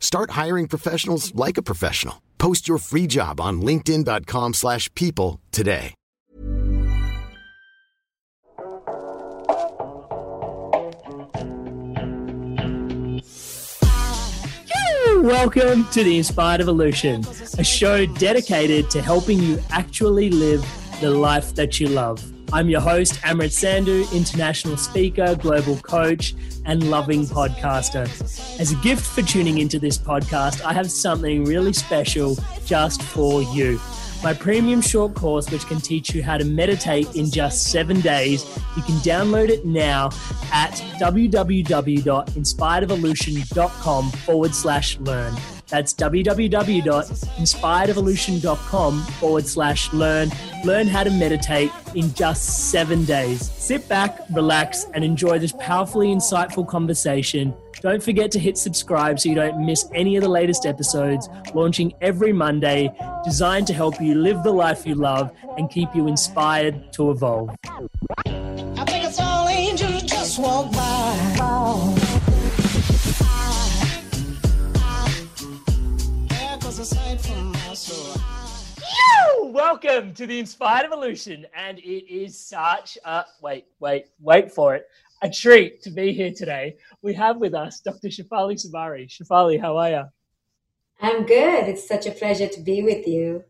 Start hiring professionals like a professional. Post your free job on linkedin.com/people slash people today. Welcome to the Inspired Evolution, a show dedicated to helping you actually live the life that you love. I'm your host, Amrit Sandhu, international speaker, global coach, and loving podcaster. As a gift for tuning into this podcast, I have something really special just for you. My premium short course, which can teach you how to meditate in just seven days, you can download it now at www.inspiredevolution.com forward slash learn. That's www.inspiredevolution.com forward slash learn. Learn how to meditate in just seven days. Sit back, relax, and enjoy this powerfully insightful conversation. Don't forget to hit subscribe so you don't miss any of the latest episodes, launching every Monday, designed to help you live the life you love and keep you inspired to evolve. I think it's all angels just walk by. There goes a sight from my Welcome to the Inspired Evolution, and it is such a wait, wait, wait for it. A treat to be here today. We have with us Dr. Shefali Tsabary. Shefali, how are you? I'm good. It's such a pleasure to be with you.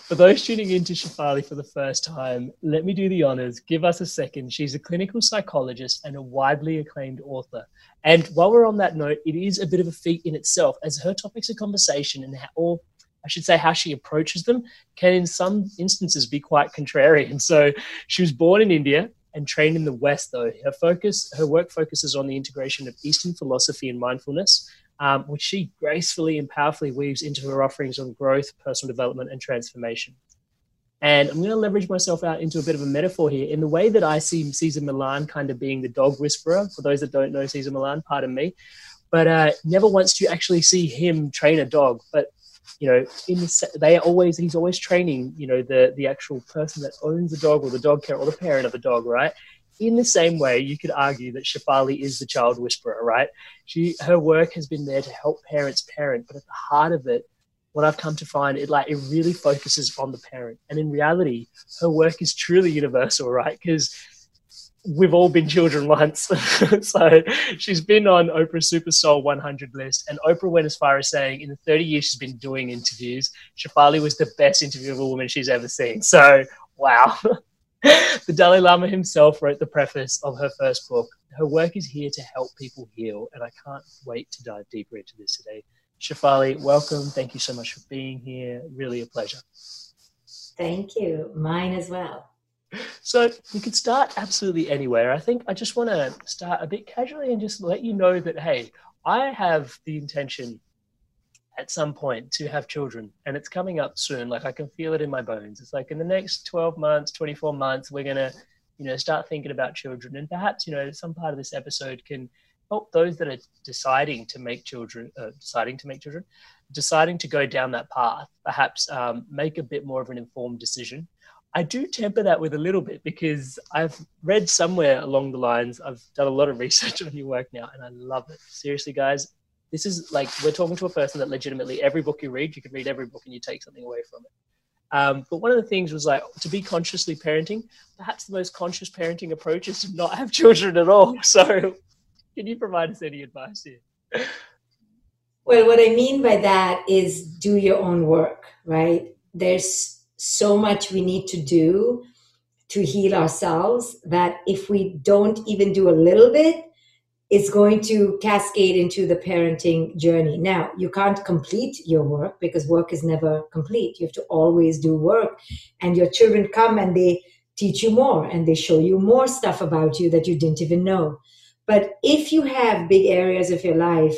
For those tuning in to Shefali for the first time, let me do the honors. Give us a second. She's a clinical psychologist and a widely acclaimed author. And while we're on that note, it is a bit of a feat in itself, as her topics of conversation and how, or I should say, how she approaches them can, in some instances, be quite contrarian. So, she was born in India and trained in the West. Though her focus, her work focuses on the integration of Eastern philosophy and mindfulness, um, which she gracefully and powerfully weaves into her offerings on growth, personal development, and transformation. And I'm going to leverage myself out into a bit of a metaphor here in the way that I see Cesar Millan kind of being the dog whisperer. For those that don't know Cesar Millan, pardon me. But uh, never once do you actually see him train a dog. But you know, in the, they are always he's always training. You know, the the actual person that owns the dog or the dog care or the parent of the dog, right? In the same way, you could argue that Shefali is the child whisperer, right? She her work has been there to help parents parent, but at the heart of it, what I've come to find, it like it really focuses on the parent. And in reality, her work is truly universal, right? Because we've all been children once. so she's been on Oprah's Super Soul 100 list, and Oprah went as far as saying, in the 30 years she's been doing interviews, Shefali was the best interviewable woman she's ever seen. So, wow. the Dalai Lama himself wrote the preface of her first book. Her work is here to help people heal, and I can't wait to dive deeper into this today. Shefali, welcome. Thank you so much for being here. Really a pleasure. Thank you. Mine as well. So we could start absolutely anywhere. I think I just want to start a bit casually and just let you know that hey, I have the intention at some point to have children, and it's coming up soon. Like I can feel it in my bones. It's like in the next twelve months, twenty four months, we're gonna, you know, start thinking about children, and perhaps you know some part of this episode can help those that are deciding to make children, uh, deciding to make children, deciding to go down that path, perhaps um, make a bit more of an informed decision. I do temper that with a little bit because I've read somewhere along the lines, I've done a lot of research on your work now and I love it. Seriously, guys, this is like we're talking to a person that legitimately every book you read, you can read every book and you take something away from it. Um, but one of the things was like to be consciously parenting. Perhaps the most conscious parenting approach is to not have children at all. So, can you provide us any advice here? Well, what I mean by that is do your own work, right? There's so much we need to do to heal ourselves that if we don't even do a little bit, it's going to cascade into the parenting journey. Now, you can't complete your work because work is never complete. You have to always do work. And your children come and they teach you more and they show you more stuff about you that you didn't even know. But if you have big areas of your life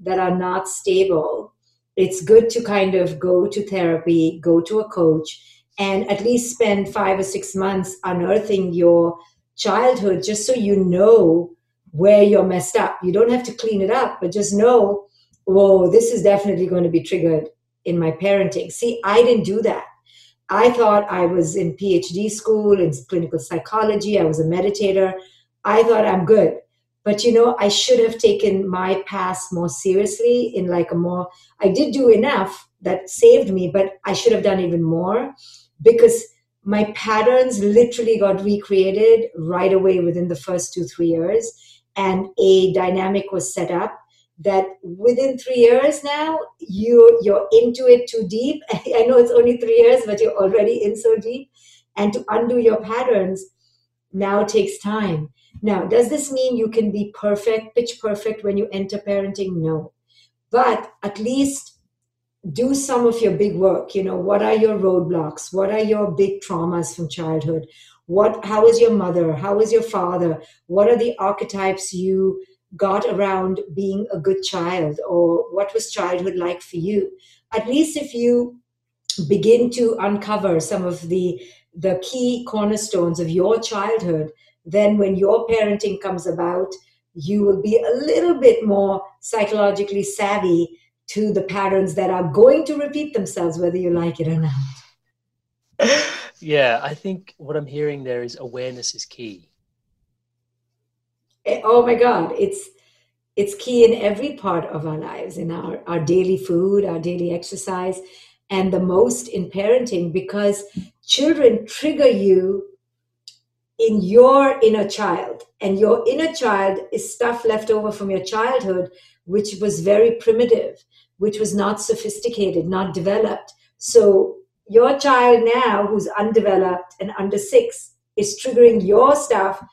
that are not stable, it's good to kind of go to therapy, go to a coach, and at least spend five or six months unearthing your childhood just so you know where you're messed up. You don't have to clean it up, but just know, whoa, this is definitely going to be triggered in my parenting. See, I didn't do that. I thought I was in PhD school in clinical psychology. I was a meditator. I thought I'm good. But you know, I should have taken my past more seriously in like a more, I did do enough that saved me, but I should have done even more because my patterns literally got recreated right away within the first two, three years. And a dynamic was set up that within three years now you you're into it too deep. I know it's only three years but you're already in so deep. And to undo your patterns now takes time now does this mean you can be perfect pitch perfect when you enter parenting? No. But at least do some of your big work. You know what are your roadblocks? What are your big traumas from childhood? What how is your mother? How is your father? What are the archetypes you got around being a good child? Or what was childhood like for you? At least if you begin to uncover some of the the key cornerstones of your childhood then when your parenting comes about you will be a little bit more psychologically savvy to the patterns that are going to repeat themselves whether you like it or not Yeah, I think what I'm hearing there is awareness is key. Eh, oh my God, it's it's key in every part of our lives, in our, our daily food, our daily exercise, and the most in parenting because children trigger you in your inner child. And your inner child is stuff left over from your childhood, which was very primitive, which was not sophisticated, not developed. So your child now who's undeveloped and under six is triggering your stuff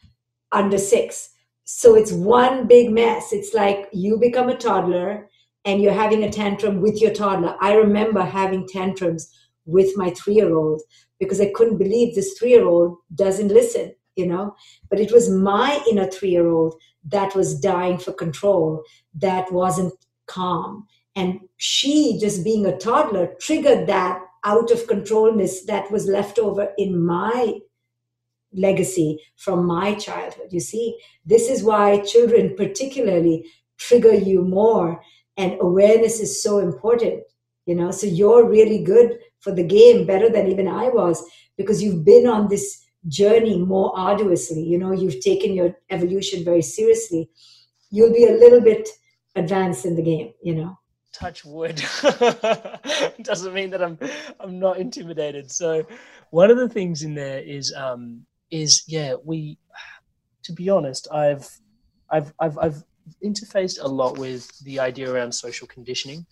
under six. So it's one big mess. It's like you become a toddler and you're having a tantrum with your toddler. I remember having tantrums with my three year old because I couldn't believe this three year old doesn't listen, you know? But it was my inner three year old that was dying for control, that wasn't calm. And she, just being a toddler, triggered that out of controlness that was left over in my legacy from my childhood. You see, this is why children particularly trigger you more, and awareness is so important. You know, so you're really good for the game, better than even I was, because you've been on this journey more arduously. You know, you've taken your evolution very seriously. You'll be a little bit advanced in the game, you know touch wood doesn't mean that I'm I'm not intimidated. So one of the things in there is um is yeah we to be honest I've I've I've I've interfaced a lot with the idea around social conditioning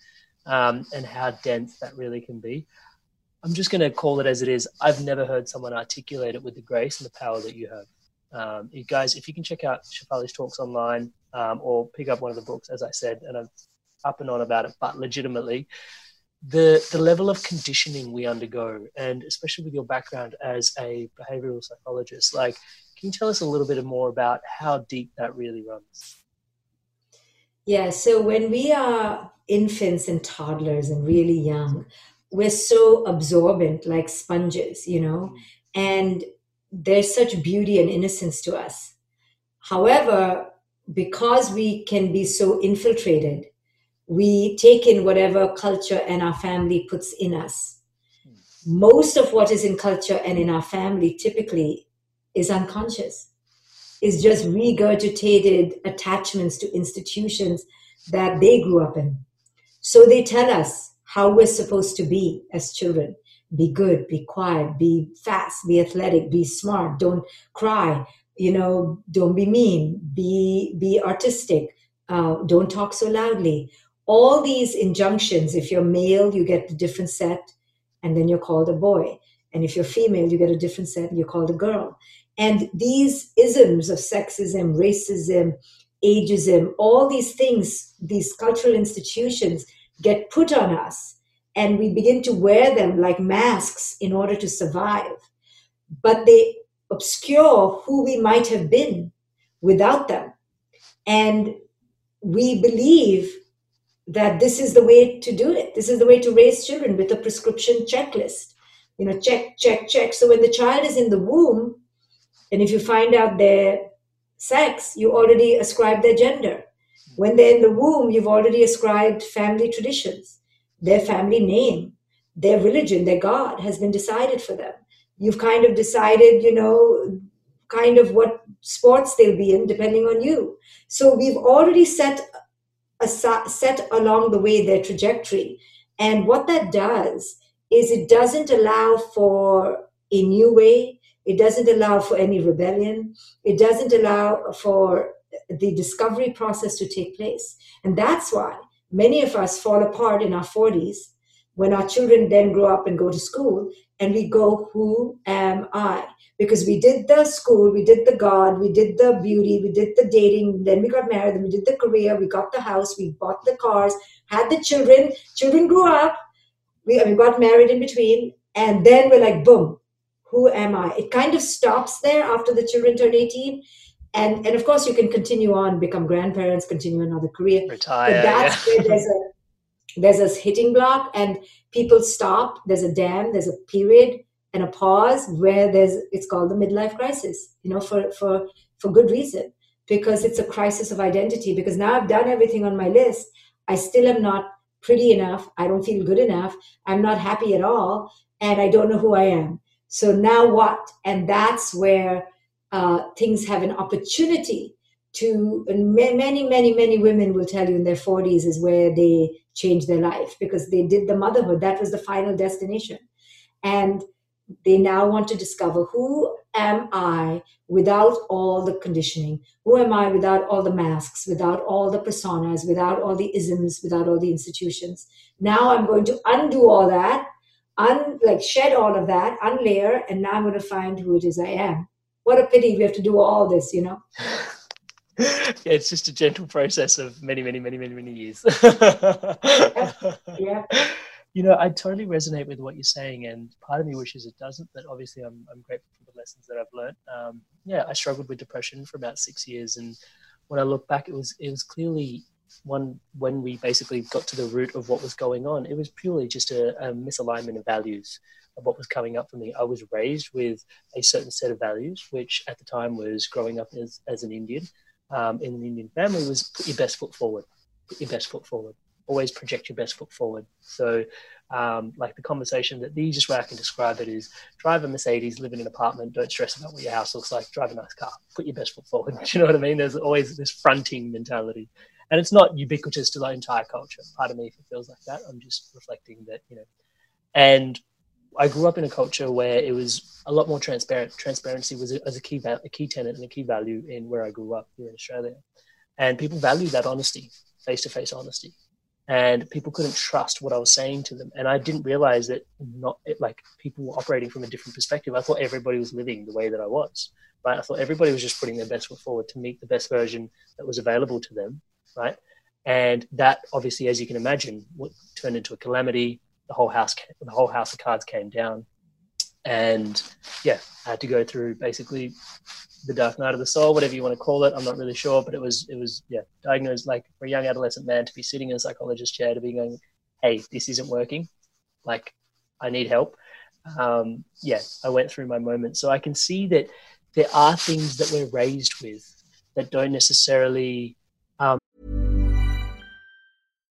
um, and how dense that really can be. I'm just going to call it as it is. I've never heard someone articulate it with the grace and the power that you have. Um, you guys, if you can check out Shefali's talks online um, or pick up one of the books, as I said, and I'm up and on about it, but legitimately, the the level of conditioning we undergo, and especially with your background as a behavioral psychologist, like, can you tell us a little bit more about how deep that really runs? Yeah, so when we are infants and toddlers and really young, we're so absorbent like sponges, you know, mm. and there's such beauty and innocence to us. However, because we can be so infiltrated we take in whatever culture and our family puts in us. most of what is in culture and in our family typically is unconscious, is just regurgitated attachments to institutions that they grew up in. So they tell us how we're supposed to be as children be good, be quiet, be fast, be athletic, be smart, don't cry, you know, don't be mean, be, be artistic, uh, don't talk so loudly. All these injunctions, if you're male, you get the different set and then you're called a boy. And if you're female, you get a different set and you're called a girl. And these isms of sexism, racism, ageism, all these things, these cultural institutions get put on us and we begin to wear them like masks in order to survive. But they obscure who we might have been without them. And we believe that this is the way to do it. This is the way to raise children with a prescription checklist. You know, check, check, check. So when the child is in the womb, and if you find out their sex, you already ascribe their gender. When they're in the womb, you've already ascribed family traditions, their family name, their religion, their God has been decided for them. You've kind of decided, you know, kind of what sports they'll be in depending on you. So we've already set a set along the way their trajectory. And what that does is it doesn't allow for a new way. It doesn't allow for any rebellion. It doesn't allow for the discovery process to take place. And that's why many of us fall apart in our 40s when our children then grow up and go to school and we go, Who am I? Because we did the school, we did the God, we did the beauty, we did the dating, then we got married, then we did the career, we got the house, we bought the cars, had the children, children grew up, we, we got married in between, and then we're like, boom, who am I? It kind of stops there after the children turn 18. And, and of course, you can continue on, become grandparents, continue another career. Retire. But that's yeah. where there's a there's a hitting block and people stop. There's a dam there's a period and a pause where there's it's called the midlife crisis you know for for for good reason. Because it's a crisis of identity. Because now i've done everything on my list. I still am not pretty enough. I don't feel good enough. I'm not happy at all. And i don't know who i am. So now what? And that's where uh, things have an opportunity to many many many women will tell you in their 40s is where they change their life because they did the motherhood. That was the final destination. And they now want to discover who am i without all the conditioning? Who am i without all the masks without all the personas without all the isms without all the institutions? Now i'm going to undo all that un like shed all of that unlayer and now i'm going to find who it is i am what a pity we have to do all this you know yeah, it's just a gentle process of many, many, many, many, many years. yeah. You know, I totally resonate with what you're saying, and part of me wishes it doesn't, but obviously I'm, I'm grateful for the lessons that I've learned. Um, yeah, I struggled with depression for about six years, and when I look back, it was it was clearly one when we basically got to the root of what was going on. It was purely just a, a misalignment of values what was coming up for me. I was raised with a certain set of values, which at the time was growing up as, as an Indian um, in an Indian family was put your best foot forward. Put your best foot forward. Always project your best foot forward. So, um, like the conversation that the easiest way I can describe it is drive a Mercedes, live in an apartment, don't stress about what your house looks like, drive a nice car, put your best foot forward. Do you know what I mean? There's always this fronting mentality. And it's not ubiquitous to the entire culture. Part of me, if it feels like that, I'm just reflecting that, you know. And I grew up in a culture where it was a lot more transparent. Transparency was a, a key a key tenet and a key value in where I grew up here in Australia, and people valued that honesty, face to face honesty, and people couldn't trust what I was saying to them. And I didn't realize that not like people were operating from a different perspective. I thought everybody was living the way that I was. Right? I thought everybody was just putting their best foot forward to meet the best version that was available to them. Right? And that obviously, as you can imagine, turned into a calamity the whole house the whole house of cards came down, and yeah, I had to go through basically the dark night of the soul, whatever you want to call it. I'm not really sure, but it was it was yeah diagnosed like for a young adolescent man to be sitting in a psychologist chair to be going, hey, this isn't working, like I need help. Um, yeah, I went through my moment, so I can see that there are things that we're raised with that don't necessarily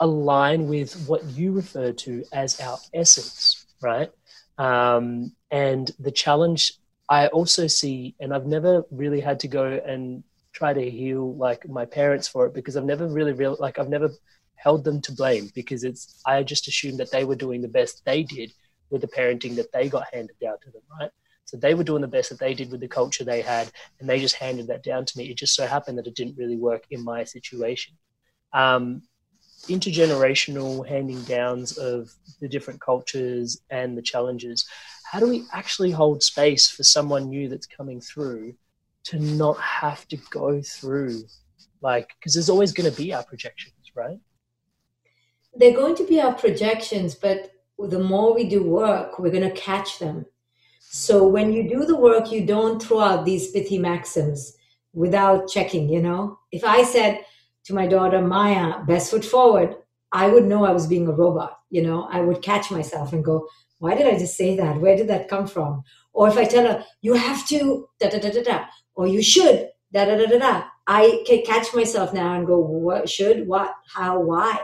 align with what you refer to as our essence, right? Um, and the challenge I also see, and I've never really had to go and try to heal like my parents for it because I've never really real like I've never held them to blame because it's I just assumed that they were doing the best they did with the parenting that they got handed down to them, right? So they were doing the best that they did with the culture they had, and they just handed that down to me. It just so happened that it didn't really work in my situation. Um, intergenerational handing downs of the different cultures and the challenges, how do we actually hold space for someone new that's coming through to not have to go through like because there's always going to be our projections, right? They're going to be our projections, but the more we do work, we're going to catch them. So when you do the work, you don't throw out these pithy maxims without checking, you know? If I said, to my daughter Maya, best foot forward, I would know I was being a robot. You know, I would catch myself and go, why did I just say that? Where did that come from? Or if I tell her, you have to, da da da da da, or you should, da da da da da, I can catch myself now and go, what should, what, how, why?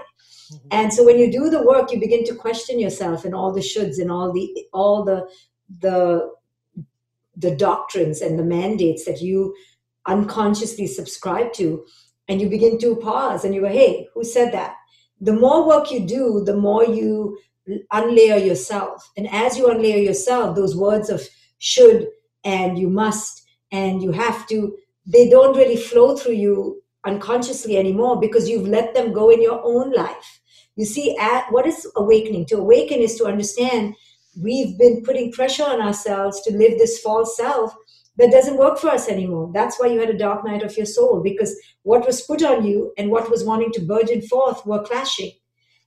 Mm-hmm. And so when you do the work, you begin to question yourself and all the shoulds and all the all the the the doctrines and the mandates that you unconsciously subscribe to and you begin to pause and you go, hey, who said that? The more work you do, the more you unlayer yourself. And as you unlayer yourself, those words of should and you must and you have to, they don't really flow through you unconsciously anymore because you've let them go in your own life. You see, at, what is awakening? To awaken is to understand we've been putting pressure on ourselves to live this false self that doesn't work for us anymore. That's why you had a dark night of your soul, because what was put on you and what was wanting to burgeon forth were clashing.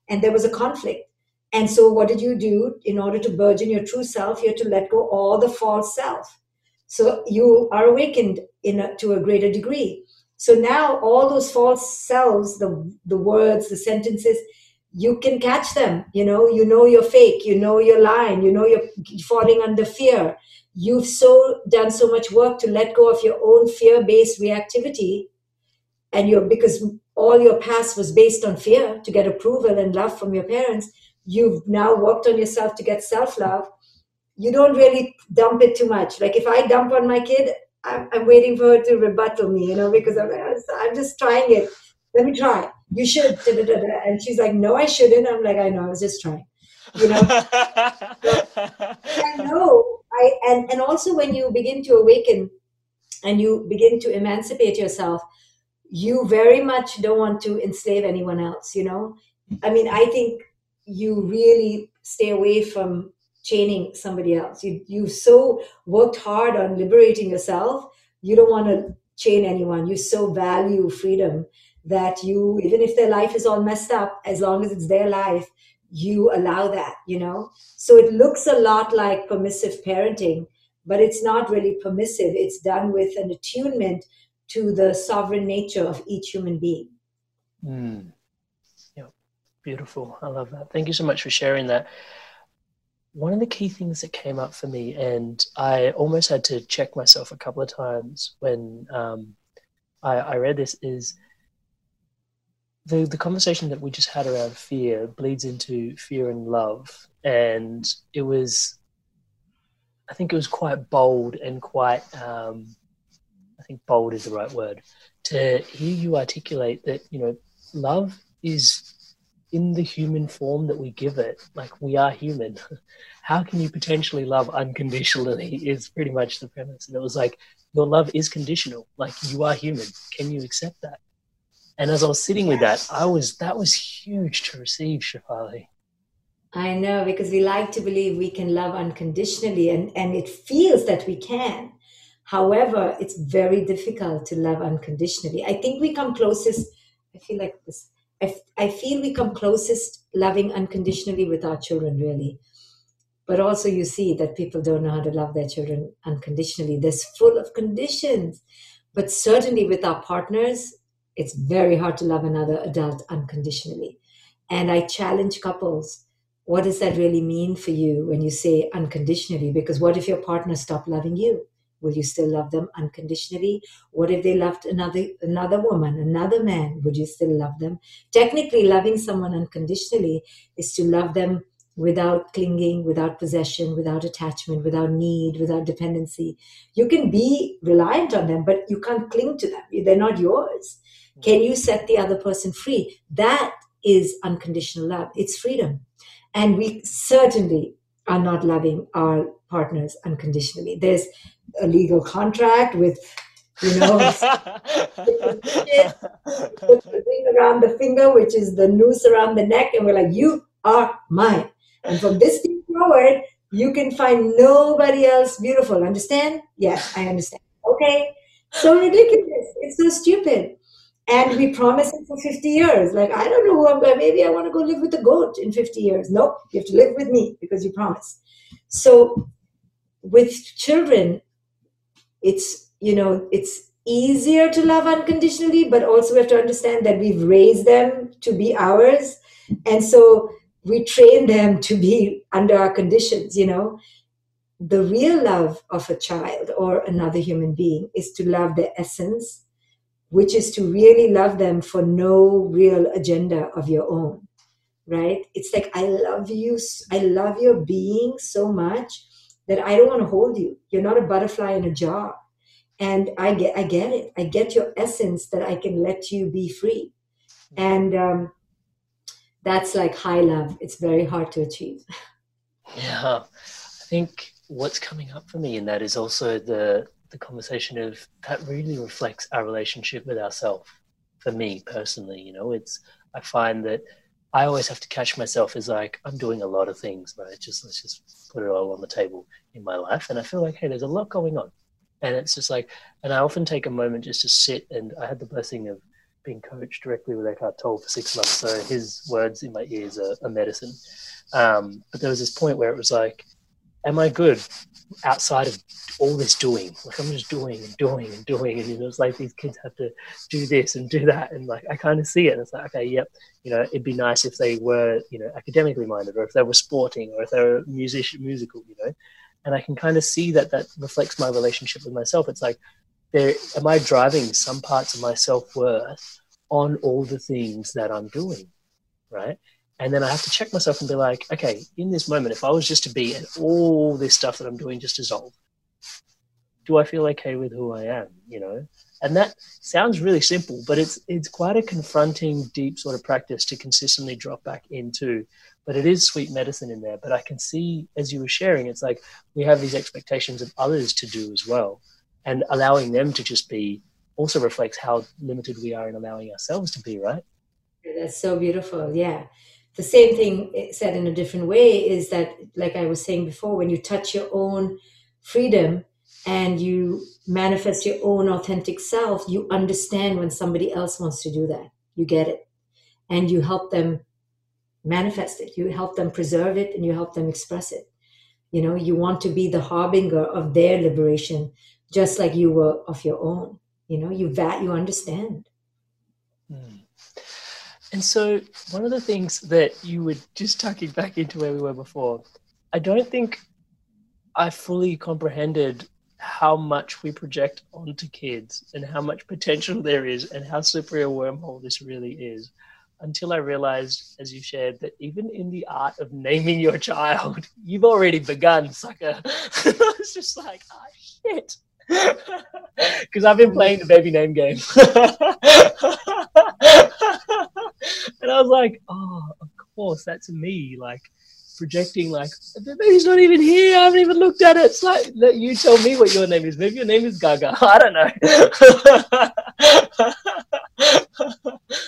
And there was a conflict. And so, what did you do in order to burgeon your true self? You had to let go all the false self. So, you are awakened in a, to a greater degree. So, now all those false selves, the, the words, the sentences, you can catch them. You know, you know you're fake, you know you're lying, you know you're falling under fear you've so done so much work to let go of your own fear-based reactivity and you're because all your past was based on fear to get approval and love from your parents you've now worked on yourself to get self-love. You don't really dump it too much. Like if i dump on my kid i'm, I'm waiting for her to rebuttal me you know because i'm, I'm just trying it. Let me try. You should and she's like no i shouldn't. I'm like i know i was just trying. You know? I know I, and, and also when you begin to awaken and you begin to emancipate yourself, you very much don't want to enslave anyone else, you know? I mean, I think you really stay away from chaining somebody else. You you so worked hard on liberating yourself, you don't want to chain anyone. You so value freedom that you, even if their life is all messed up, as long as it's their life, you allow that, you know? So it looks a lot like permissive parenting, but it's not really permissive. It's done with an attunement to the sovereign nature of each human being. Mm. Yeah, beautiful. I love that. Thank you so much for sharing that. One of the key things that came up for me, and I almost had to check myself a couple of times when um, I, I read this, is the the conversation that we just had around fear bleeds into fear and love, and it was, I think it was quite bold and quite, um, I think bold is the right word, to hear you articulate that, you know, love is in the human form that we give it. Like we are human. How can you potentially love unconditionally? Is pretty much the premise. And it was like, your love is conditional. Like you are human. Can you accept that? And as I was sitting with that, I was that was huge to receive, Shefali. I know because we like to believe we can love unconditionally and, and it feels that we can. However, it's very difficult to love unconditionally. I think we come closest, I feel like this, I, I feel we come closest loving unconditionally with our children, really. But also, you see that people don't know how to love their children unconditionally. There's full of conditions. But certainly with our partners, it's very hard to love another adult unconditionally. And I challenge couples what does that really mean for you when you say unconditionally? Because what if your partner stopped loving you? Will you still love them unconditionally? What if they loved another another woman, another man? Would you still love them? Technically, loving someone unconditionally is to love them without clinging, without possession, without attachment, without need, without dependency. You can be reliant on them, but you can't cling to them. They're not yours. Can you set the other person free? That is unconditional love. It's freedom. And we certainly are not loving our partners unconditionally. There's a legal contract with, you know, the ring around the finger, which is the noose around the neck, and we're like, you are mine. And from this day forward, you can find nobody else beautiful. Understand? Yes, I understand. Okay. So ridiculous. It's so stupid and we promise it for 50 years. Like, I don't know who I'm going, maybe I want to go live with a goat in 50 years. Nope, you have to live with me because you promise. So with children, it's, you know, it's easier to love unconditionally, but also we have to understand that we've raised them to be ours. And so we train them to be under our conditions, you know. The real love of a child or another human being is to love their essence which is to really love them for no real agenda of your own right? It's like i love you i love your being so much that i don't want to hold you. You're not a butterfly in a jar. And i get i get it. I get your essence that i can let you be free. And um, that's like high love. It's very hard to achieve. Yeah. I think what's coming up for me in that is also the the conversation of that really reflects our relationship with ourselves. For me personally, you know, it's I find that I always have to catch myself as like I'm doing a lot of things, right? Just let's just put it all on the table in my life, and I feel like hey, there's a lot going on, and it's just like, and I often take a moment just to sit, and I had the blessing of being coached directly with Eckhart Tolle for six months, so his words in my ears are, are medicine. Um, but there was this point where it was like, am I good outside of all this doing? Like I'm just doing and doing and doing, and you know, it's like these kids have to do this and do that, and like I kind of see it, and it's like, okay, yep, you know, it'd be nice if they were, you know, academically minded, or if they were sporting, or if they were musician, musical, you know, and I can kind of see that that reflects my relationship with myself. It's like, there, am I driving some parts of my self worth on all the things that I'm doing, right? And then I have to check myself and be like, okay, in this moment, if I was just to be and all this stuff that I'm doing just dissolve, do I feel okay with who I am? You know? And that sounds really simple, but it's it's quite a confronting, deep sort of practice to consistently drop back into. But it is sweet medicine in there. But I can see as you were sharing, it's like we have these expectations of others to do as well. And allowing them to just be also reflects how limited we are in allowing ourselves to be, right? That's so beautiful. Yeah the same thing said in a different way is that like i was saying before when you touch your own freedom and you manifest your own authentic self you understand when somebody else wants to do that. You get it. And you help them manifest it. You help them preserve it and you help them express it. You know you want to be the harbinger of their liberation just like you were of your own. You know you that you understand. Mm. And so, one of the things that you were just tucking back into where we were before, I don't think I fully comprehended how much we project onto kids and how much potential there is and how slippery a wormhole this really is until I realized, as you shared, that even in the art of naming your child, you've already begun, sucker. I was just like, oh shit. Because I've been playing the baby name game. and I was like, oh, of course, that's me. Like, projecting like the baby's not even here. I haven't even looked at it. It's like let you tell me what your name is. Maybe your name is Gaga. I don't know.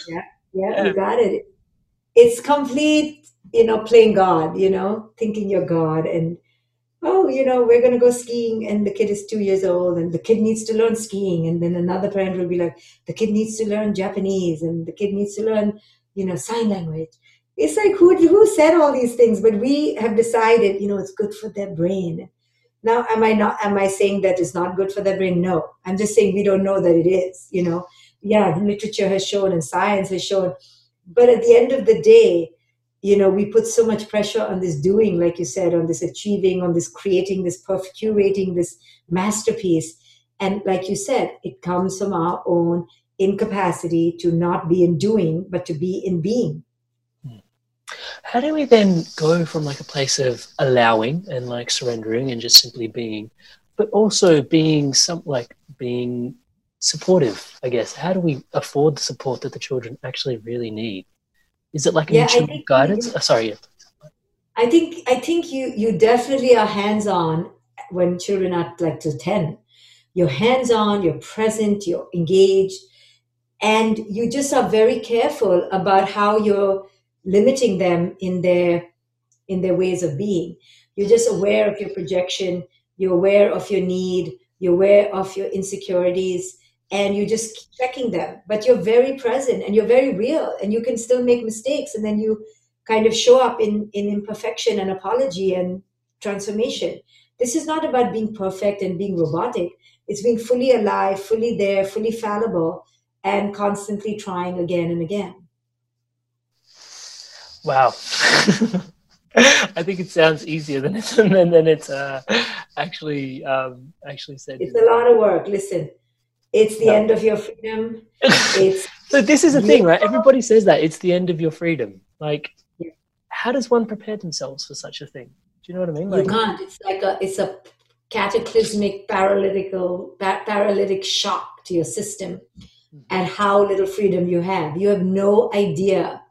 yeah, yeah, you got it. It's complete, you know, playing God, you know, thinking you're God and oh, you know, we're gonna go skiing and the kid is two years old and the kid needs to learn skiing. And then another parent will be like, the kid needs to learn Japanese and the kid needs to learn, you know, sign language. It's like who who said all these things? But we have decided you know it's good for their brain. Now am i not am i saying that it's not good for their brain? No. I'm just saying we don't know that it is you know. Yeah literature has shown and science has shown. But at the end of the day you know we put so much pressure on this doing like you said on this achieving on this creating this perfect curating this masterpiece. And like you said it comes from our own incapacity to not be in doing but to be in being. How do we then go from like a place of allowing and like surrendering and just simply being but also being some like being supportive i guess? How do we afford the support that the children actually really need is it like yeah, a guidance? oh, sorry i think i think you you definitely are hands on when children are like to 10 you're hands on you're present you're engaged and you just are very careful about how you're limiting them in their in their ways of being. You're just aware of your projection you're aware of your need you're aware of your insecurities and you're just checking them but you're very present and you're very real and you can still make mistakes and then you kind of show up in in imperfection and apology and transformation this is not about being perfect and being robotic it's being fully alive fully there fully fallible and constantly trying again and again Wow. I think it sounds easier than it's than, than it's uh, actually um, actually said. It's a lot of work. Listen, it's the no. end of your freedom. It's so this is the thing, right? Everybody says that it's the end of your freedom. Like, yeah. how does one prepare themselves for such a thing? Do you know what I mean? Like, you can't. It's like a it's a cataclysmic paralytical paralytic shock to your system, mm-hmm. and how little freedom you have. You have no idea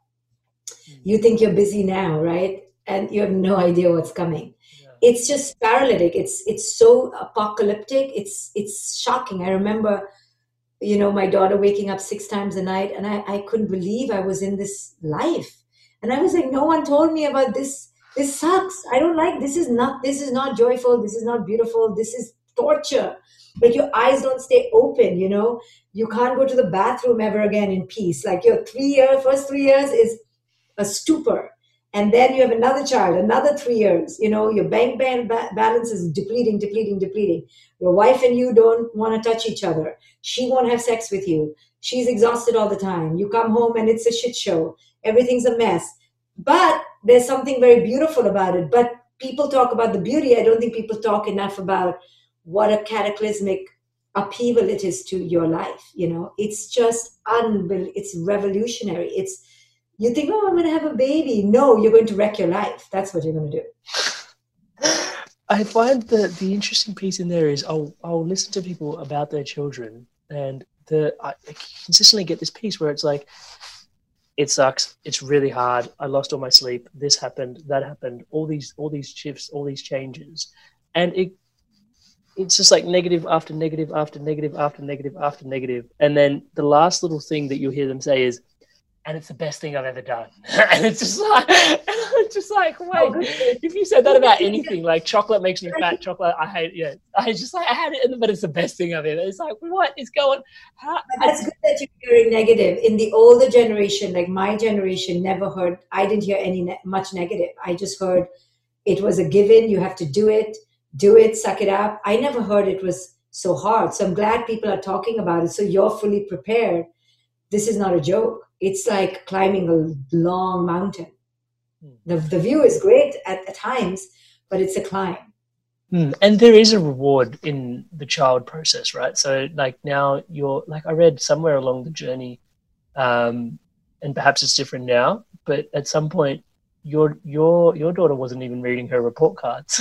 you think you're busy now, right? And you have no idea what's coming. It's just paralytic. It's it's so apocalyptic. It's it's shocking. I remember, you know, my daughter waking up six times a night, and I, I couldn't believe I was in this life. And I was like, no one told me about this. This sucks. I don't like. This is not. This is not joyful. This is not beautiful. This is torture. But your eyes don't stay open. You know, you can't go to the bathroom ever again in peace. Like your three year first three years is a stupor and then you have another child another three years you know your bank balance is depleting depleting depleting. Your wife and you don't want to touch each other. She won't have sex with you. She's exhausted all the time. You come home and it's a shit show. Everything's a mess. But there's something very beautiful about it. But people talk about the beauty. I don't think people talk enough about what a cataclysmic upheaval it is to your life you know? It's just unbelievable it's revolutionary. It's you think, oh, I'm going to have a baby. No, you're going to wreck your life. That's what you're going to do. I find that the interesting piece in there is I'll, I'll listen to people about their children and the I consistently get this piece where it's like, it sucks. It's really hard. I lost all my sleep. This happened. That happened. All these, all these shifts, all these changes, and it, it's just like negative after negative after negative after negative after negative. and then the last little thing that you hear them say is, and it's the best thing I've ever done. and it's just like, it's just like, oh, wait, oh, if you said that about anything, like chocolate makes me fat, chocolate, I hate, yeah, I just like, I had it, but it's the best thing I've ever. It's like, what is going? How? That's good that you're hearing negative. In the older generation, like my generation, never heard. I didn't hear any ne- much negative. I just heard it was a given. You have to do it, do it, suck it up. I never heard it was so hard. So I'm glad people are talking about it. So you're fully prepared. This is not a joke it's like climbing a long mountain. Hmm. The, the view is great at, at times, but it's a climb. Mm. And there is a reward in the child process, right? So, like now, you're like I read somewhere along the journey, um, and perhaps it's different now, but at some point, your your your daughter wasn't even reading her report cards.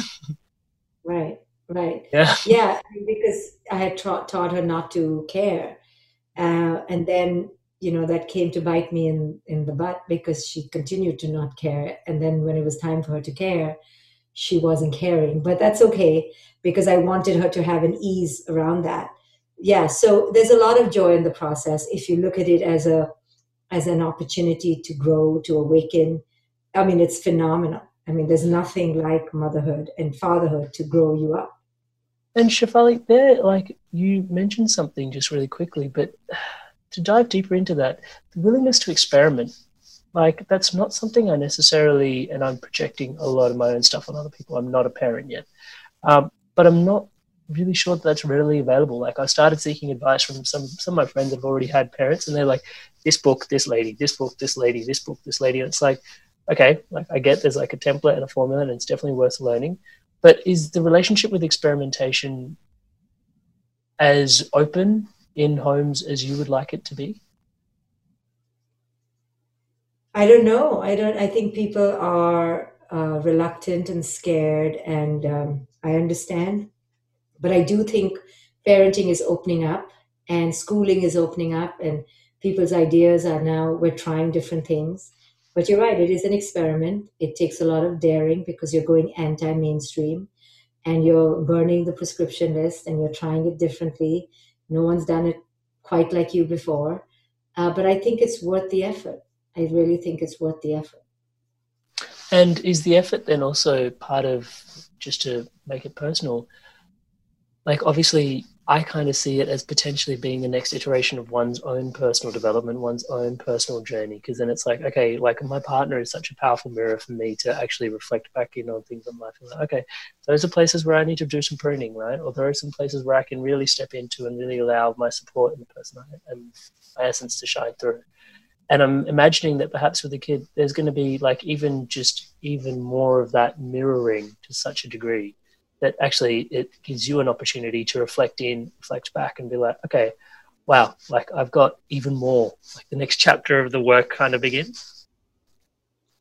right. Right. Yeah. Yeah, because I had taught taught her not to care, uh, and then you know that came to bite me in in the butt because she continued to not care, and then when it was time for her to care, she wasn't caring. But that's okay because I wanted her to have an ease around that. Yeah. So there's a lot of joy in the process if you look at it as a as an opportunity to grow, to awaken. I mean, it's phenomenal. I mean, there's nothing like motherhood and fatherhood to grow you up. And Shefali, there, like you mentioned something just really quickly, but to dive deeper into that, the willingness to experiment, like that's not something I necessarily, and I'm projecting a lot of my own stuff on other people. I'm not a parent yet, um, but I'm not really sure that that's readily available. Like I started seeking advice from some some of my friends that have already had parents, and they're like, "This book, this lady, this book, this lady, this book, this lady." And it's like, okay, like I get there's like a template and a formula, and it's definitely worth learning. But is the relationship with experimentation as open in homes as you would like it to be? I don't know. I don't. I think people are uh, reluctant and scared, and um, I understand. But I do think parenting is opening up, and schooling is opening up, and people's ideas are now we're trying different things. But you're right, it is an experiment. It takes a lot of daring because you're going anti mainstream and you're burning the prescription list and you're trying it differently. No one's done it quite like you before. Uh, but I think it's worth the effort. I really think it's worth the effort. And is the effort then also part of, just to make it personal, like obviously I kind of see it as potentially being the next iteration of one's own personal development, one's own personal journey. Because then it's like, okay, like my partner is such a powerful mirror for me to actually reflect back in on things in life. And like, okay, those are places where I need to do some pruning, right? Or there are some places where I can really step into and really allow my support and the person and my essence to shine through. And I'm imagining that perhaps with a kid, there's going to be like even just even more of that mirroring to such a degree that actually it gives you an opportunity to reflect in, reflect back, and be like, okay, wow, like I've got even more. Like the next chapter of the work kind of begins.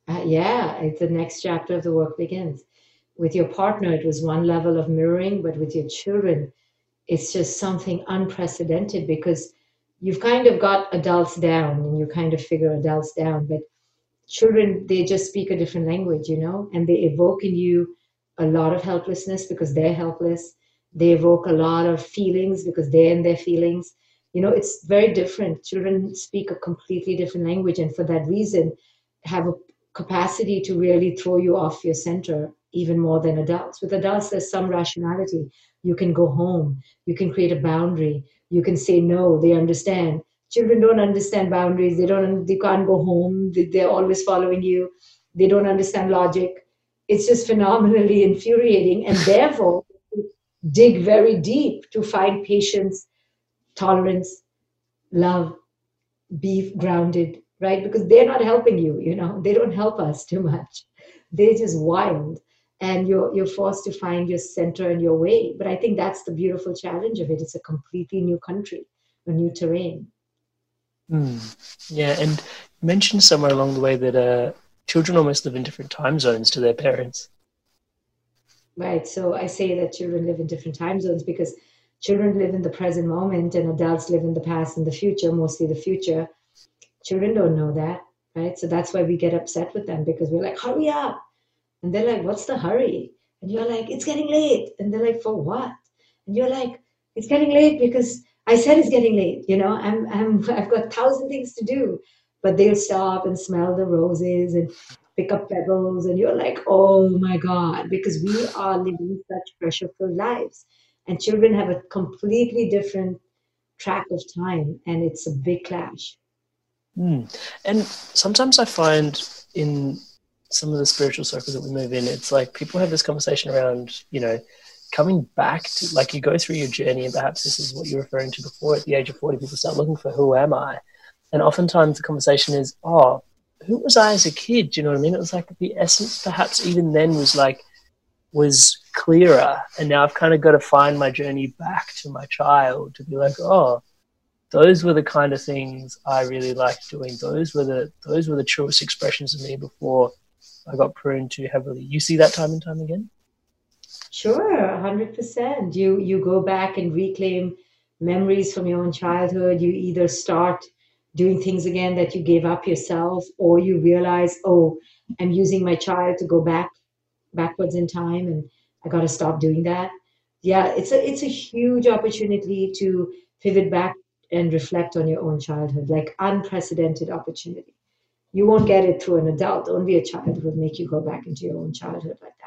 Uh, yeah, it's the next chapter of the work begins. With your partner, it was one level of mirroring, but with your children, it's just something unprecedented because you've kind of got adults down and you kind of figure adults down, but children, they just speak a different language, you know, and they evoke in you a lot of helplessness because they're helpless. They evoke a lot of feelings because they're in their feelings. You know, it's very different. Children speak a completely different language, and for that reason, have a capacity to really throw you off your center even more than adults. With adults, there's some rationality. You can go home, you can create a boundary, you can say no, they understand. Children don't understand boundaries, they don't they can't go home, they're always following you, they don't understand logic it's just phenomenally infuriating. And therefore dig very deep to find patience tolerance love be grounded right? Because they're not helping you you know? They don't help us too much. They're just wild. And you're you're forced to find your center and your way. But i think that's the beautiful challenge of it. It's a completely new country a new terrain. Mm. yeah and mentioned somewhere along the way that uh, children almost live in different time zones to their parents. Right. So I say that children live in different time zones because children live in the present moment and adults live in the past and the future, mostly the future. Children don't know that, right? So that's why we get upset with them because we're like, hurry up. And they're like, what's the hurry? And you're like, it's getting late. And they're like, for what? And you're like, it's getting late because I said it's getting late. You know, I'm, I'm, I've got thousand things to do but they'll stop and smell the roses and pick up pebbles and you're like oh my god because we are living such pressure-filled lives. And children have a completely different track of time and it's a big clash. Mm. and sometimes i find in some of the spiritual circles that we move in it's like people have this conversation around you know coming back to like you go through your journey and perhaps this is what you're referring to before. At the age of 40 people start looking for who am i and oftentimes the conversation is, oh, who was I as a kid? Do you know what I mean? It was like the essence, perhaps even then, was like was clearer, and now I've kind of got to find my journey back to my child to be like, oh, those were the kind of things I really liked doing. Those were the those were the truest expressions of me before I got pruned too heavily. You see that time and time again. Sure, 100%. You you go back and reclaim memories from your own childhood. You either start doing things again that you gave up yourself or you realize, "Oh, I'm using my child to go back backwards in time and I got to stop doing that." Yeah, it's a it's a huge opportunity to pivot back and reflect on your own childhood, like unprecedented opportunity. You won't get it through an adult. Only a child will make you go back into your own childhood like that.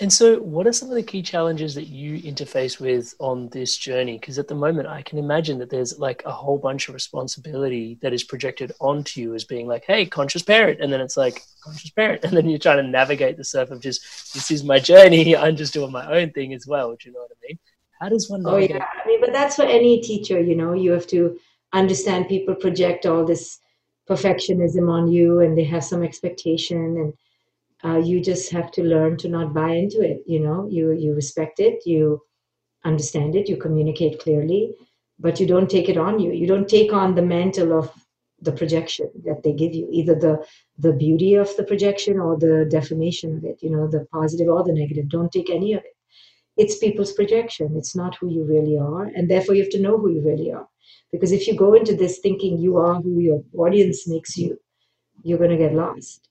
And so, what are some of the key challenges that you interface with on this journey? Because at the moment, I can imagine that there's like a whole bunch of responsibility that is projected onto you as being like, hey, conscious parent. And then it's like, conscious parent. And then you're trying to navigate the surf of just, this is my journey. I'm just doing my own thing as well. Do you know what I mean? How does one Oh, yeah. I mean, but that's for any teacher, you know, you have to understand people project all this perfectionism on you and they have some expectation and uh, you just have to learn to not buy into it you know? You you respect it you understand it you communicate clearly but you don't take it on you. You don't take on the mantle of the projection that they give you either the the beauty of the projection or the defamation of it you know the positive or the negative. Don't take any of it. It's people's projection. It's not who you really are and therefore you have to know who you really are. Because if you go into this thinking you are who your audience makes you you're going to get lost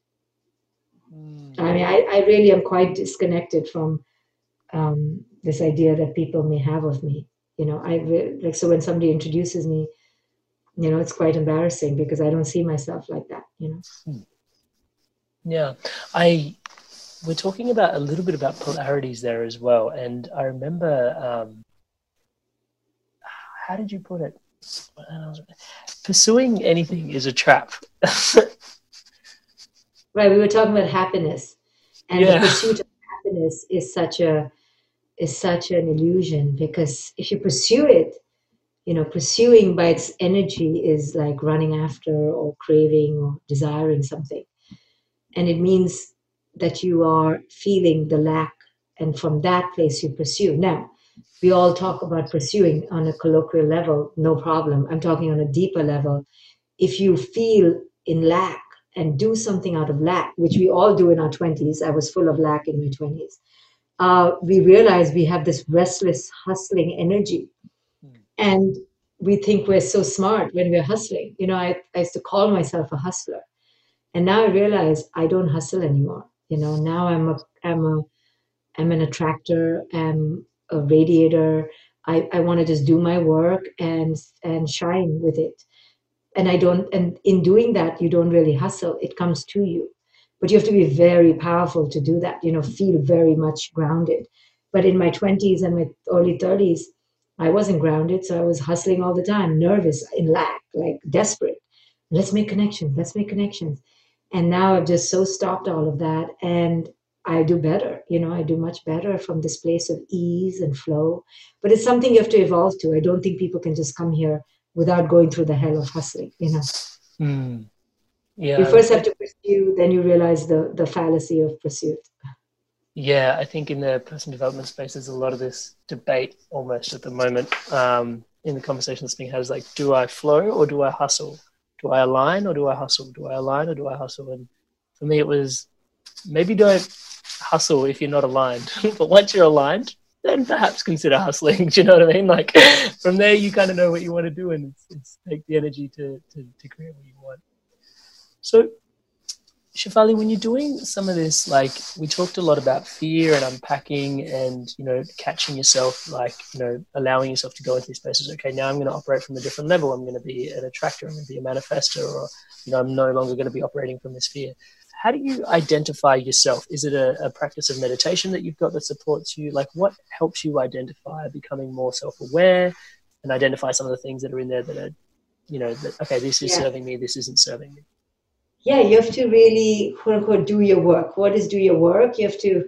I mean, I, I really am quite disconnected from um, this idea that people may have of me. You know, I re- like so when somebody introduces me, you know, it's quite embarrassing because I don't see myself like that. You know. Yeah, I we're talking about a little bit about polarities there as well, and I remember um, how did you put it? Pursuing anything is a trap. Right. We were talking about happiness, and Yeah. the pursuit of happiness is such a is such an illusion because if you pursue it, you know, pursuing by its energy is like running after or craving or desiring something, and it means that you are feeling the lack, and from that place you pursue. Now, we all talk about pursuing on a colloquial level, no problem. I'm talking on a deeper level. If you feel in lack and do something out of lack, which we all do in our 20s, I was full of lack in my 20s, uh, we realize we have this restless, hustling energy. And we think we're so smart when we're hustling. You know, I, I used to call myself a hustler. And now I realize I don't hustle anymore. You know, now I'm a I'm a I'm an attractor, I'm a radiator. I, I want to just do my work and and shine with it. And I don't and in doing that you don't really hustle. It comes to you. But you have to be very powerful to do that, you know, feel very much grounded. But in my 20s and my early 30s, I wasn't grounded, so I was hustling all the time, nervous, in lack, like desperate. Let's make connections, let's make connections. And now I've just so stopped all of that and I do better. You know, I do much better from this place of ease and flow. But it's something you have to evolve to. I don't think people can just come here without going through the hell of hustling, you know. Hmm. Yeah, You first have to pursue, then you realize the, the fallacy of pursuit. Yeah, I think in the personal development space, there's a lot of this debate almost at the moment um, in the conversation that's being had is like, do I flow or do I hustle? Do I align or do I hustle? Do I align or do I hustle? And for me, it was maybe don't hustle if you're not aligned. but once you're aligned, then perhaps consider hustling. Do you know what I mean? Like from there, you kind of know what you want to do and it's, it's take the energy to, to, to create what you want. So Shefali, when you're doing some of this, like we talked a lot about fear and unpacking and, you know, catching yourself, like, you know, allowing yourself to go into these spaces. Okay, now I'm going to operate from a different level. I'm going to be an attractor. I'm going to be a manifester or, you know, I'm no longer going to be operating from this fear. How do you identify yourself? Is it a, a practice of meditation that you've got that supports you? Like what helps you identify becoming more self-aware and identify some of the things that are in there that are, you know, that, okay, this is Yeah. serving me. This isn't serving me. yeah, you have to really, quote unquote, do your work. What is do your work? You have to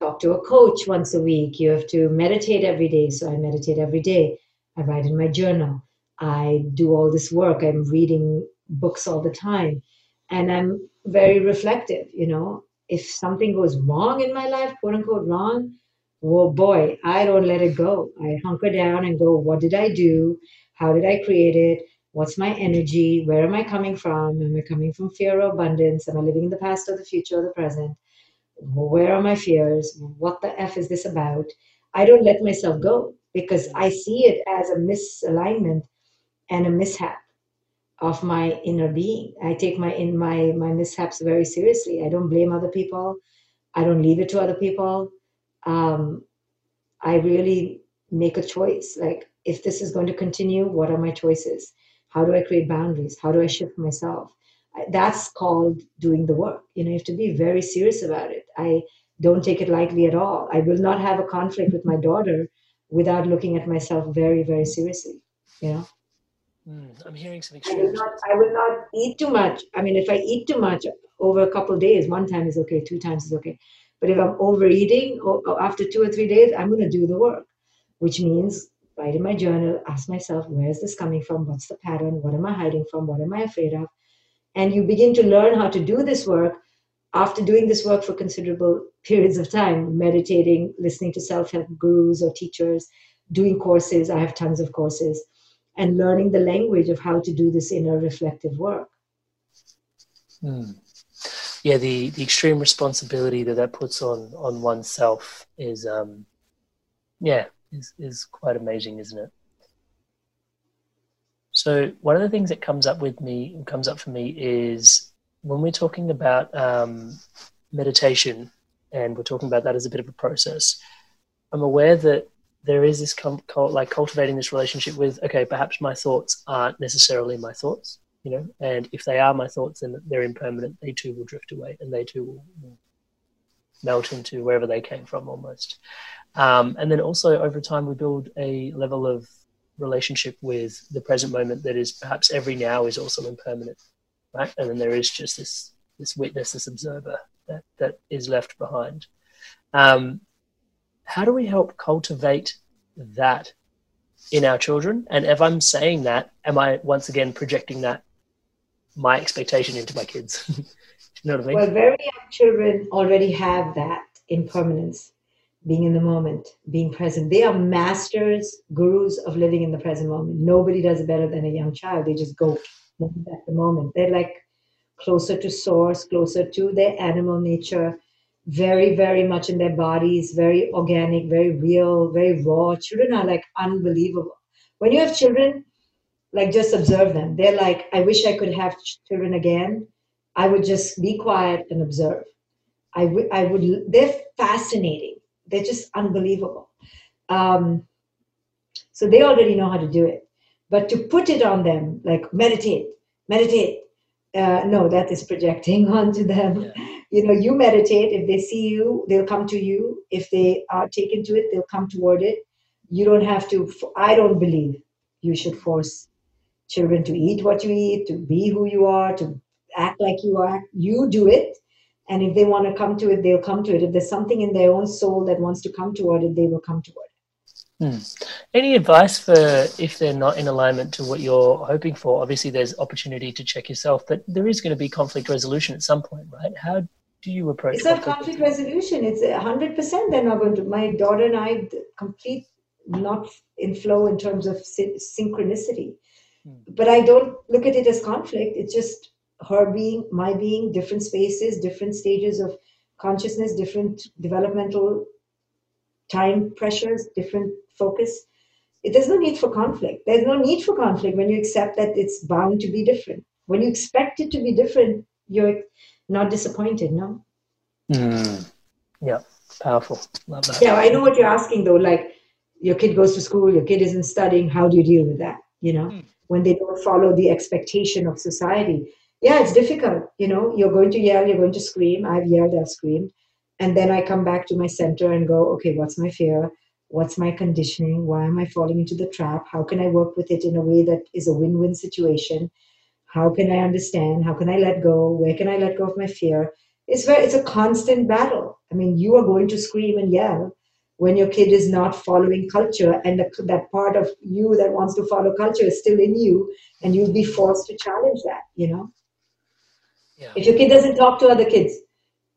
talk to a coach once a week. You have to meditate every day. So I meditate every day. I write in my journal. I do all this work. I'm reading books all the time. And I'm very reflective, you know. If something goes wrong in my life, quote unquote, wrong, well, boy, I don't let it go. I hunker down and go, what did I do? How did I create it? What's my energy? Where am I coming from? Am I coming from fear or abundance? Am I living in the past or the future or the present? where are my fears? What the F is this about? I don't let myself go because I see it as a misalignment and a mishap of my inner being. I take my in my my mishaps very seriously. I don't blame other people. I don't leave it to other people. Um, I really make a choice. Like if this is going to continue, what are my choices? How do I create boundaries? How do I shift myself? That's called doing the work. You know, you have to be very serious about it. I don't take it lightly at all. I will not have a conflict with my daughter without looking at myself very, very seriously. You know. Mm, I'm hearing some I will, not, I will not eat too much. I mean, if I eat too much over a couple days, one time is okay, two times is okay. But if I'm overeating or, or after two or three days, I'm going to do the work, which means write in my journal, ask myself, where is this coming from? What's the pattern? What am I hiding from? What am I afraid of? And you begin to learn how to do this work after doing this work for considerable periods of time, meditating, listening to self help gurus or teachers, doing courses. I have tons of courses and learning the language of how to do this inner reflective work. Mm. Yeah, the, the extreme responsibility that that puts on on oneself is, um, yeah, is is quite amazing, isn't it? So one of the things that comes up with me comes up for me is when we're talking about um, meditation, and we're talking about that as a bit of a process. I'm aware that there is this com- like cultivating this relationship with okay perhaps my thoughts aren't necessarily my thoughts you know and if they are my thoughts then they're impermanent. They too will drift away and they too will, will melt into wherever they came from almost. Um, and then also over time we build a level of relationship with the present moment that is perhaps every now is also impermanent right? And then there is just this this witness this observer that, that is left behind. Um, how do we help cultivate that in our children? And if I'm saying that, am I once again projecting that my expectation into my kids? you know what I mean? Well, very young children already have that impermanence, being in the moment, being present. They are masters, gurus of living in the present moment. Nobody does it better than a young child. They just go at the moment. They're like closer to source, closer to their animal nature very, very much in their bodies, very organic, very real, very raw. Children are like unbelievable. When you have children, like just observe them. They're like, I wish I could have children again. I would just be quiet and observe. I would, I would, they're fascinating. They're just unbelievable. Um, so they already know how to do it. But to put it on them, like meditate, meditate, uh, no, that is projecting onto them. Yeah you know you meditate. If they see you they'll come to you. If they are taken to it they'll come toward it. You don't have to i don't believe you should force children to eat what you eat to be who you are to act like you are. You do it. And if they want to come to it they'll come to it. If there's something in their own soul that wants to come toward it they will come toward it. Hmm. Any advice for if they're not in alignment to what you're hoping for? Obviously, there's opportunity to check yourself, but there is going to be conflict resolution at some point, right? How do you approach it's a conflict resolution it's a hundred percent they're not going to my daughter and i complete not in flow in terms of synchronicity. Hmm. but i don't look at it as conflict it's just her being my being different spaces different stages of consciousness different developmental time pressures different focus. It, there's no need for conflict there's no need for conflict when you accept that it's bound to be different. When you expect it to be different you're not disappointed, no? Mm. Yeah, powerful. Love that. Yeah, I know what you're asking though. Like your kid goes to school, your kid isn't studying. How do you deal with that? You know, mm. when they don't follow the expectation of society. Yeah, it's difficult. You know, you're going to yell, you're going to scream. I've yelled, I've screamed. And then I come back to my center and go, okay, what's my fear? What's my conditioning? Why am I falling into the trap? How can I work with it in a way that is a win win situation? How can i understand? How can i let go? Where can i let go of my fear? It's very it's a constant battle. I mean you are going to scream and yell when your kid is not following culture and the, that part of you that wants to follow culture is still in you and you'll be forced to challenge that you know? Yeah. if your kid doesn't talk to other kids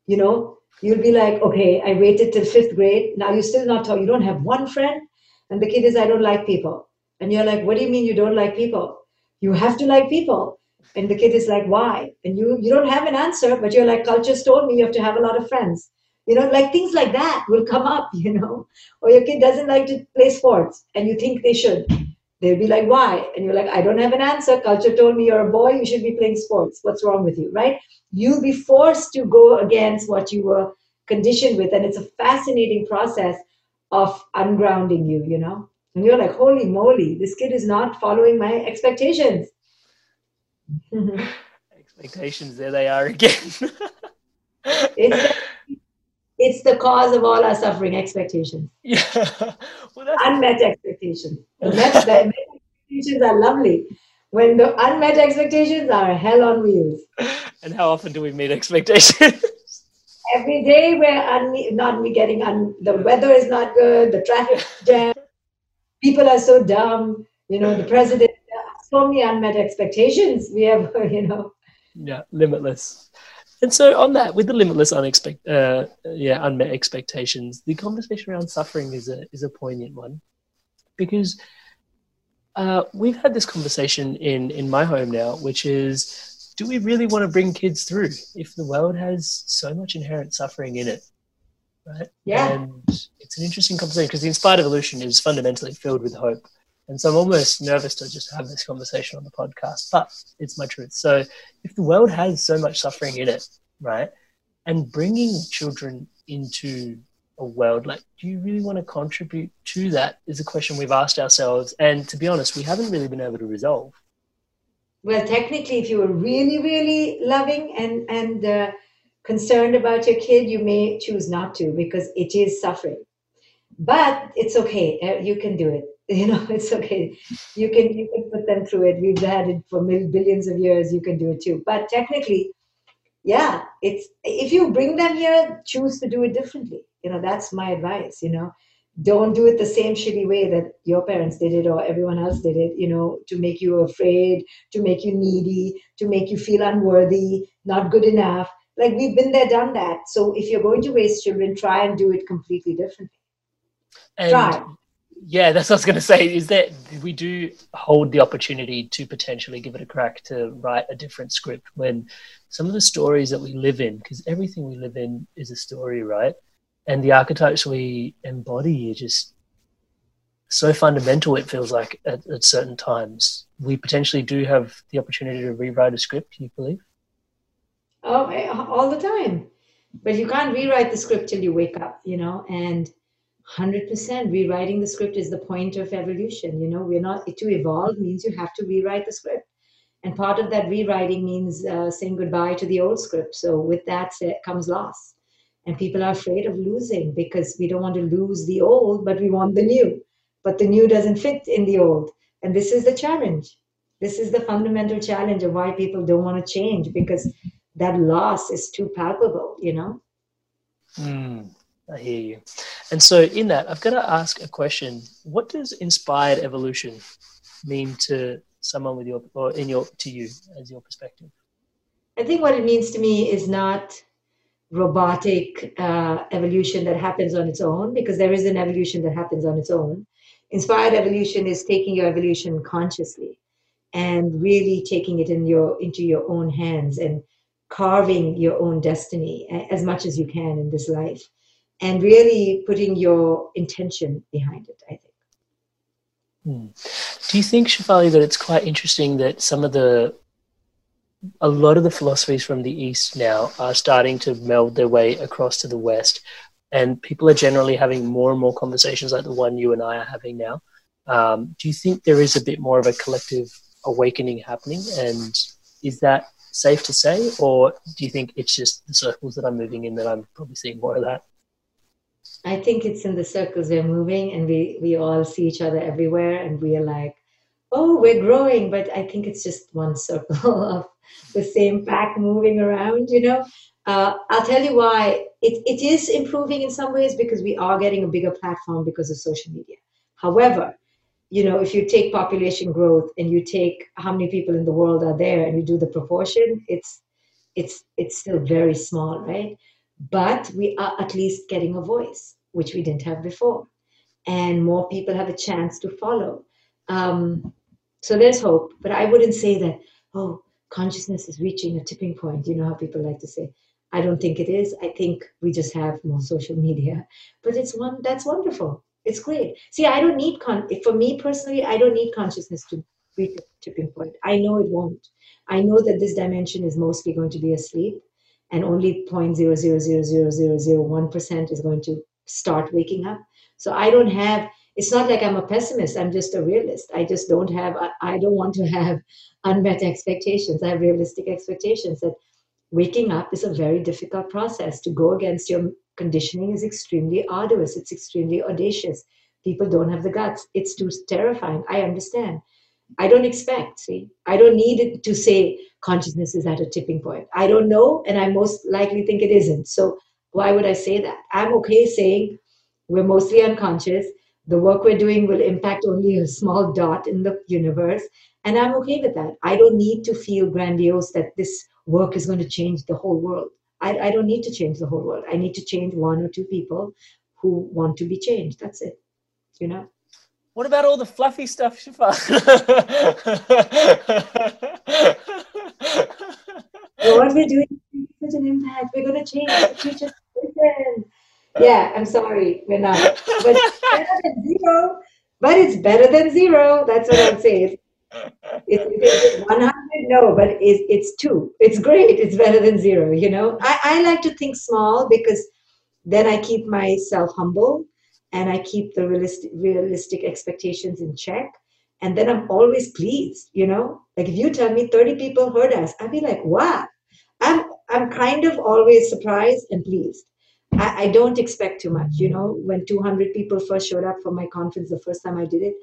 you know you'll be like okay i waited till fifth grade. Now you're still not talking. you don't have one friend and the kid is i don't like people. And you're like what do you mean you don't like people? You have to like people and the kid is like, why? And you you don't have an answer, but you're like, culture told me you have to have a lot of friends. You know, like things like that will come up, you know, or your kid doesn't like to play sports and you think they should. They'll be like, why? And you're like, I don't have an answer. Culture told me you're a boy, you should be playing sports. What's wrong with you, right? You'll be forced to go against what you were conditioned with. And it's a fascinating process of ungrounding you, you know? And you're like, holy moly, this kid is not following my expectations. Expectations, there they are again. it's, the, it's the cause of all our suffering, expectations. Yeah. Well, unmet expectations. The met, the met expectations are lovely. When the unmet expectations are hell on wheels. And how often do we meet expectations? Every day we're un- not getting un- the weather is not good, the traffic jam, people are so dumb, you know, the president so many unmet expectations we have, you know. Yeah, limitless. And so, on that, with the limitless, unexpected, uh, yeah, unmet expectations, the conversation around suffering is a is a poignant one, because uh, we've had this conversation in in my home now, which is, do we really want to bring kids through if the world has so much inherent suffering in it, right? Yeah. And it's an interesting conversation because the inspired evolution is fundamentally filled with hope. And so I'm almost nervous to just have this conversation on the podcast, but it's my truth. So if the world has so much suffering in it, right, and bringing children into a world like, do you really want to contribute to that? Is a question we've asked ourselves, and to be honest, we haven't really been able to resolve. Well, technically, if you were really, really loving and and uh, concerned about your kid, you may choose not to because it is suffering. But it's okay. Uh, you can do it you know it's okay. You can you can put them through it. We've had it for billions of years. You can do it too. But technically yeah it's if you bring them here choose to do it differently. You know that's my advice you know. Don't do it the same shitty way that your parents did it or everyone else did it you know to make you afraid to make you needy to make you feel unworthy not good enough. Like we've been there done that. So if you're going to raise children try and do it completely differently. And try yeah, that's what I was going to say. Is that we do hold the opportunity to potentially give it a crack to write a different script when some of the stories that we live in, because everything we live in is a story, right? And the archetypes we embody are just so fundamental. It feels like at, at certain times we potentially do have the opportunity to rewrite a script. You believe? Oh, all the time. But you can't rewrite the script till you wake up, you know, and 100% rewriting the script is the point of evolution you know we're not to evolve means you have to rewrite the script. And part of that rewriting means uh, saying goodbye to the old script. So with that comes loss. And people are afraid of losing because we don't want to lose the old but we want the new. But the new doesn't fit in the old. And this is the challenge. This is the fundamental challenge of why people don't want to change because that loss is too palpable you know? Mm. I hear you. And so, in that, I've got to ask a question. What does inspired evolution mean to someone with your, or in your, to you as your perspective? I think what it means to me is not robotic uh, evolution that happens on its own, because there is an evolution that happens on its own. Inspired evolution is taking your evolution consciously and really taking it in your into your own hands and carving your own destiny as much as you can in this life and really putting your intention behind it, I think. Hmm. Do you think, Shefali, that it's quite interesting that some of the a lot of the philosophies from the East now are starting to meld their way across to the West, and people are generally having more and more conversations like the one you and I are having now. Um, do you think there is a bit more of a collective awakening happening, and is that safe to say, or do you think it's just the circles that I'm moving in that I'm probably seeing more of that? I think it's in the circles we're moving, and we we all see each other everywhere, and we are like, oh, we're growing, but I think it's just one circle of the same pack moving around. You know, uh, I'll tell you why it it is improving in some ways because we are getting a bigger platform because of social media. However, you know, if you take population growth and you take how many people in the world are there, and you do the proportion, it's it's it's still very small, right? but we are at least getting a voice, which we didn't have before. And more people have a chance to follow. Um, so there's hope, but I wouldn't say that, oh, consciousness is reaching a tipping point. You know how people like to say. I don't think it is. I think we just have more social media. But it's one that's wonderful. It's great. See, I don't need con for me personally, I don't need consciousness to reach a tipping point. I know it won't. I know that this dimension is mostly going to be asleep and only 0.0000001% is going to start waking up. So I don't have it's not like I'm a pessimist. I'm just a realist. I just don't have, I don't want to have unmet expectations. I have realistic expectations that waking up is a very difficult process. To go against your conditioning is extremely arduous, it's extremely audacious. People don't have the guts. It's too terrifying. I understand. I don't expect, see, I don't need it to say consciousness is at a tipping point. I don't know, and I most likely think it isn't. So why would I say that? I'm okay saying we're mostly unconscious the work we're doing will impact only a small dot in the universe. And I'm okay with that. I don't need to feel grandiose that this work is going to change the whole world. I, I don't need to change the whole world. I need to change one or two people who want to be changed. That's it. You know? What about all the fluffy stuff, Shifa? what we're doing such an impact. We're going to change the future yeah, I'm sorry, we're not. But it's better than zero. But it's better than zero. That's what I'm saying. It's, it's 100, no, but it's, it's two. It's great. It's better than zero, you know? I, I like to think small because then I keep myself humble and I keep the realistic, realistic expectations in check. And then I'm always pleased, you know? Like if you tell me 30 people heard us, I'd be like, wow. I'm, I'm kind of always surprised and pleased. I, I don't expect too much. You know, when 200 people first showed up for my conference the first time I did it,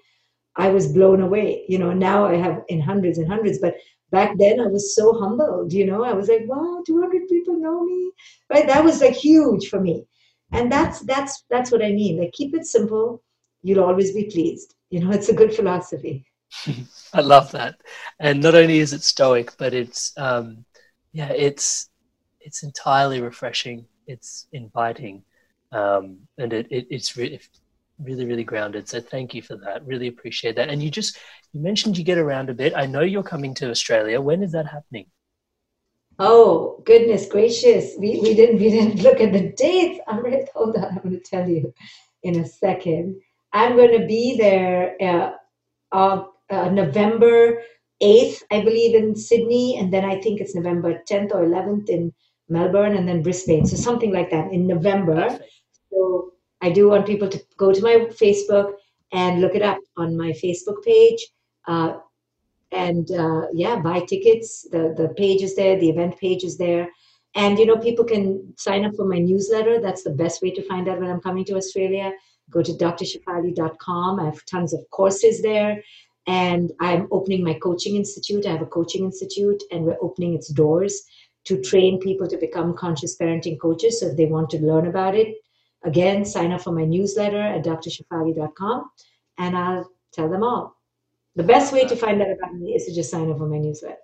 I was blown away. You know, now I have in hundreds and hundreds, but back then I was so humbled. You know, I was like, wow, 200 people know me, right? That was like huge for me, and that's that's that's what I mean. Like, keep it simple. You'll always be pleased. You know, it's a good philosophy. I love that, and not only is it stoic, but it's um, yeah, it's it's entirely refreshing it's inviting, um, and it, it it's re- really really grounded. So thank you for that. Really appreciate that. And you just you mentioned you get around a bit. I know you're coming to Australia. When is that happening? Oh goodness gracious! We we didn't we didn't look at the dates. I'm going hold on. I'm going to tell you in a second. I'm going to be there uh, uh, uh, November 8th, I believe, in Sydney, and then I think it's November 10th or 11th in Melbourne, and then Brisbane. So something like that in November. So I do want people to go to my Facebook and look it up on my Facebook page. Uh, and uh, yeah, buy tickets. The the page is there. The event page is there. And you know, people can sign up for my newsletter. That's the best way to find out when I'm coming to Australia. Go to drshefali.com. I have tons of courses there. And I'm opening my coaching institute. I have a coaching institute, and we're opening its doors to train people to become conscious parenting coaches. So if they want to learn about it, again, sign up for my newsletter at drshefali.com and I'll tell them all. The best way to find out about me is to just sign up for my newsletter.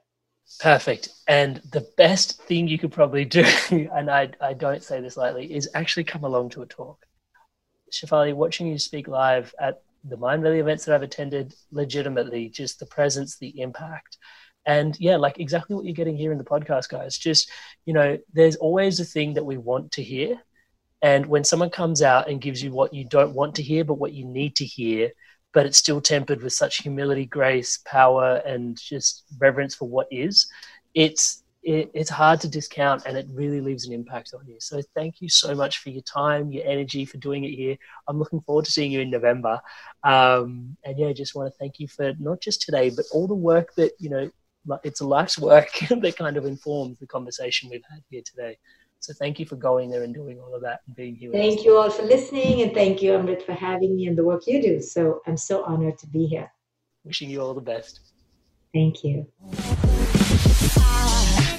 Perfect. And the best thing you could probably do, and I, I don't say this lightly, is actually come along to a talk. Shefali, watching you speak live at the Mindvalley events that I've attended, legitimately, just the presence, the impact, and yeah like exactly what you're getting here in the podcast guys. Just you know there's always a thing that we want to hear. And when someone comes out and gives you what you don't want to hear but what you need to hear but it's still tempered with such humility grace power and just reverence for what is it's it, it's hard to discount and it really leaves an impact on you. So thank you so much for your time your energy for doing it here. I'm looking forward to seeing you in november. Um, and yeah just want to thank you for not just today but all the work that you know it's a life's work that kind of informs the conversation we've had here today. So thank you for going there and doing all of that and being here. Thank you all for listening, and thank you, Amrit, for having me and the work you do. So I'm so honored to be here. Wishing you all the best. Thank you.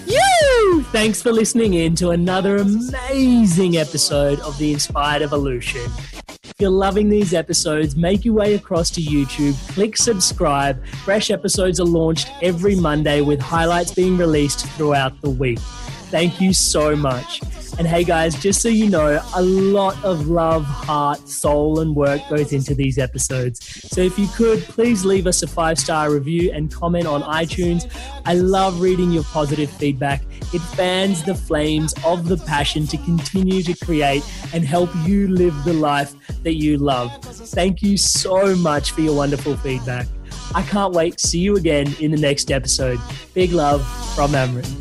You! Thanks for listening in to another amazing episode of the Inspired Evolution you're loving these episodes, make your way across to YouTube, click subscribe. Fresh episodes are launched every Monday with highlights being released throughout the week. Thank you so much. And hey, guys, just so you know, a lot of love, heart, soul, and work goes into these episodes. So if you could, please leave us a five star review and comment on iTunes. I love reading your positive feedback. It fans the flames of the passion to continue to create and help you live the life that you love. Thank you so much for your wonderful feedback. I can't wait to see you again in the next episode. Big love from Amrit.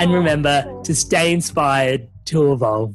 And remember to stay inspired to evolve.